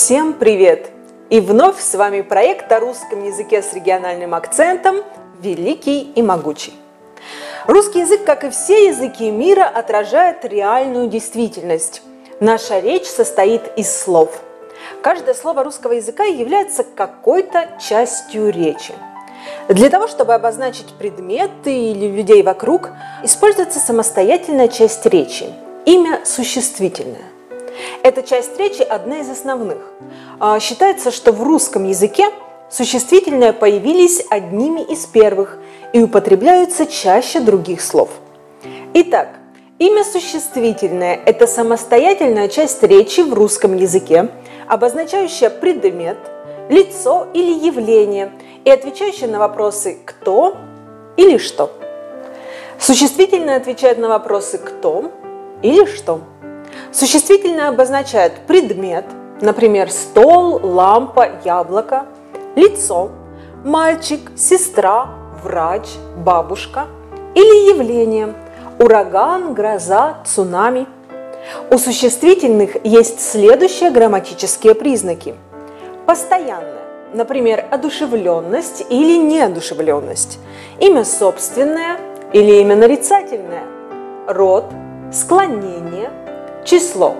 Всем привет! И вновь с вами проект о русском языке с региональным акцентом «Великий и могучий». Русский язык, как и все языки мира, отражает реальную действительность. Наша речь состоит из слов. Каждое слово русского языка является какой-то частью речи. Для того, чтобы обозначить предметы или людей вокруг, используется самостоятельная часть речи – имя существительное. Эта часть речи одна из основных. А, считается, что в русском языке существительные появились одними из первых и употребляются чаще других слов. Итак, имя существительное – это самостоятельная часть речи в русском языке, обозначающая предмет, лицо или явление и отвечающая на вопросы «кто» или «что». Существительное отвечает на вопросы «кто» или «что». Существительное обозначает предмет, например, стол, лампа, яблоко, лицо, мальчик, сестра, врач, бабушка или явление – ураган, гроза, цунами. У существительных есть следующие грамматические признаки. Постоянное, например, одушевленность или неодушевленность, имя собственное или имя нарицательное, род, склонение – число,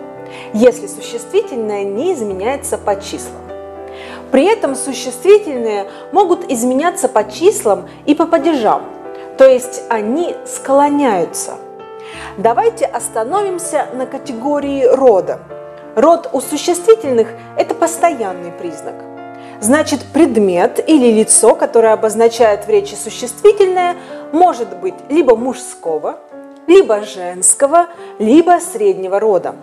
если существительное не изменяется по числам. При этом существительные могут изменяться по числам и по падежам, то есть они склоняются. Давайте остановимся на категории рода. Род у существительных – это постоянный признак. Значит, предмет или лицо, которое обозначает в речи существительное, может быть либо мужского, либо женского, либо среднего рода.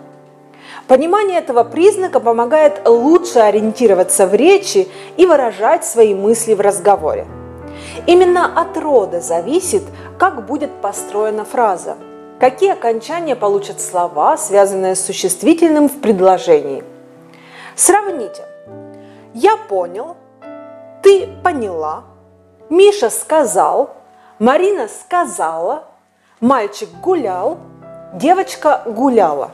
Понимание этого признака помогает лучше ориентироваться в речи и выражать свои мысли в разговоре. Именно от рода зависит, как будет построена фраза, какие окончания получат слова, связанные с существительным в предложении. Сравните. Я понял, ты поняла, Миша сказал, Марина сказала – Мальчик гулял, девочка гуляла.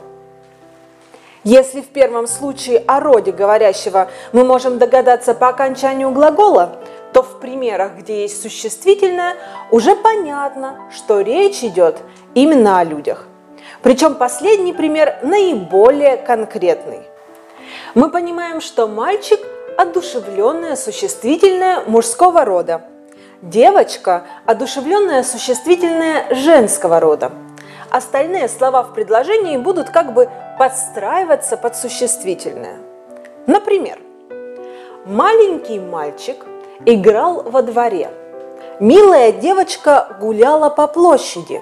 Если в первом случае о роде говорящего мы можем догадаться по окончанию глагола, то в примерах, где есть существительное, уже понятно, что речь идет именно о людях. Причем последний пример наиболее конкретный. Мы понимаем, что мальчик – одушевленное существительное мужского рода – Девочка – одушевленное существительное женского рода. Остальные слова в предложении будут как бы подстраиваться под существительное. Например, маленький мальчик играл во дворе. Милая девочка гуляла по площади.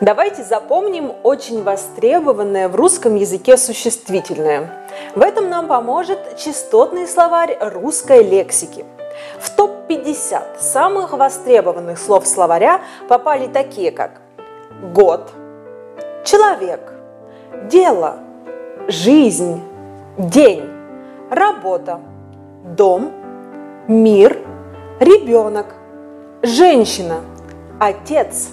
Давайте запомним очень востребованное в русском языке существительное. В этом нам поможет частотный словарь русской лексики – в топ-50 самых востребованных слов словаря попали такие, как год, человек, дело, жизнь, день, работа, дом, мир, ребенок, женщина, отец.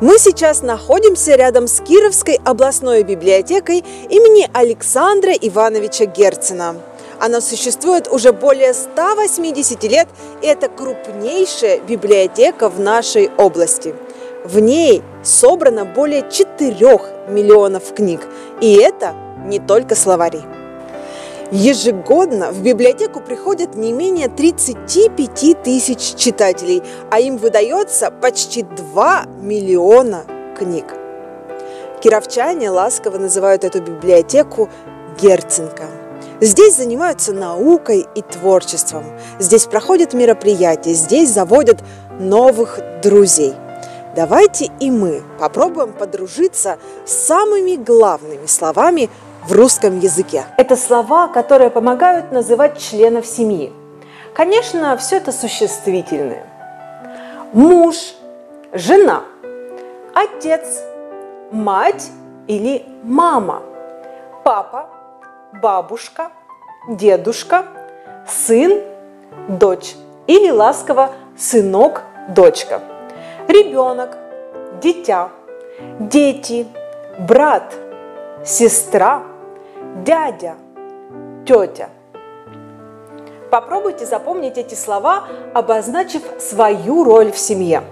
Мы сейчас находимся рядом с Кировской областной библиотекой имени Александра Ивановича Герцена – она существует уже более 180 лет, и это крупнейшая библиотека в нашей области. В ней собрано более 4 миллионов книг, и это не только словари. Ежегодно в библиотеку приходят не менее 35 тысяч читателей, а им выдается почти 2 миллиона книг. Кировчане ласково называют эту библиотеку Герценко – Здесь занимаются наукой и творчеством. Здесь проходят мероприятия, здесь заводят новых друзей. Давайте и мы попробуем подружиться с самыми главными словами в русском языке. Это слова, которые помогают называть членов семьи. Конечно, все это существительные. Муж, жена, отец, мать или мама, папа, бабушка, дедушка, сын, дочь или ласково сынок, дочка. Ребенок, дитя, дети, брат, сестра, дядя, тетя. Попробуйте запомнить эти слова, обозначив свою роль в семье.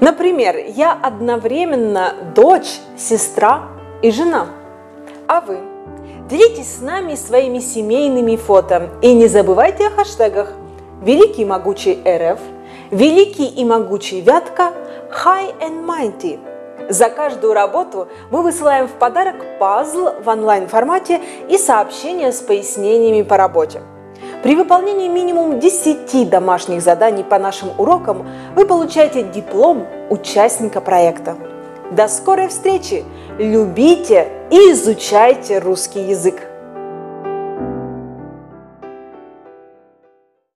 Например, я одновременно дочь, сестра и жена. А вы? Делитесь с нами своими семейными фото и не забывайте о хэштегах «Великий могучий РФ», «Великий и могучий Вятка», «High and Mighty». За каждую работу мы высылаем в подарок пазл в онлайн-формате и сообщения с пояснениями по работе. При выполнении минимум 10 домашних заданий по нашим урокам вы получаете диплом участника проекта. До скорой встречи! Любите и изучайте русский язык!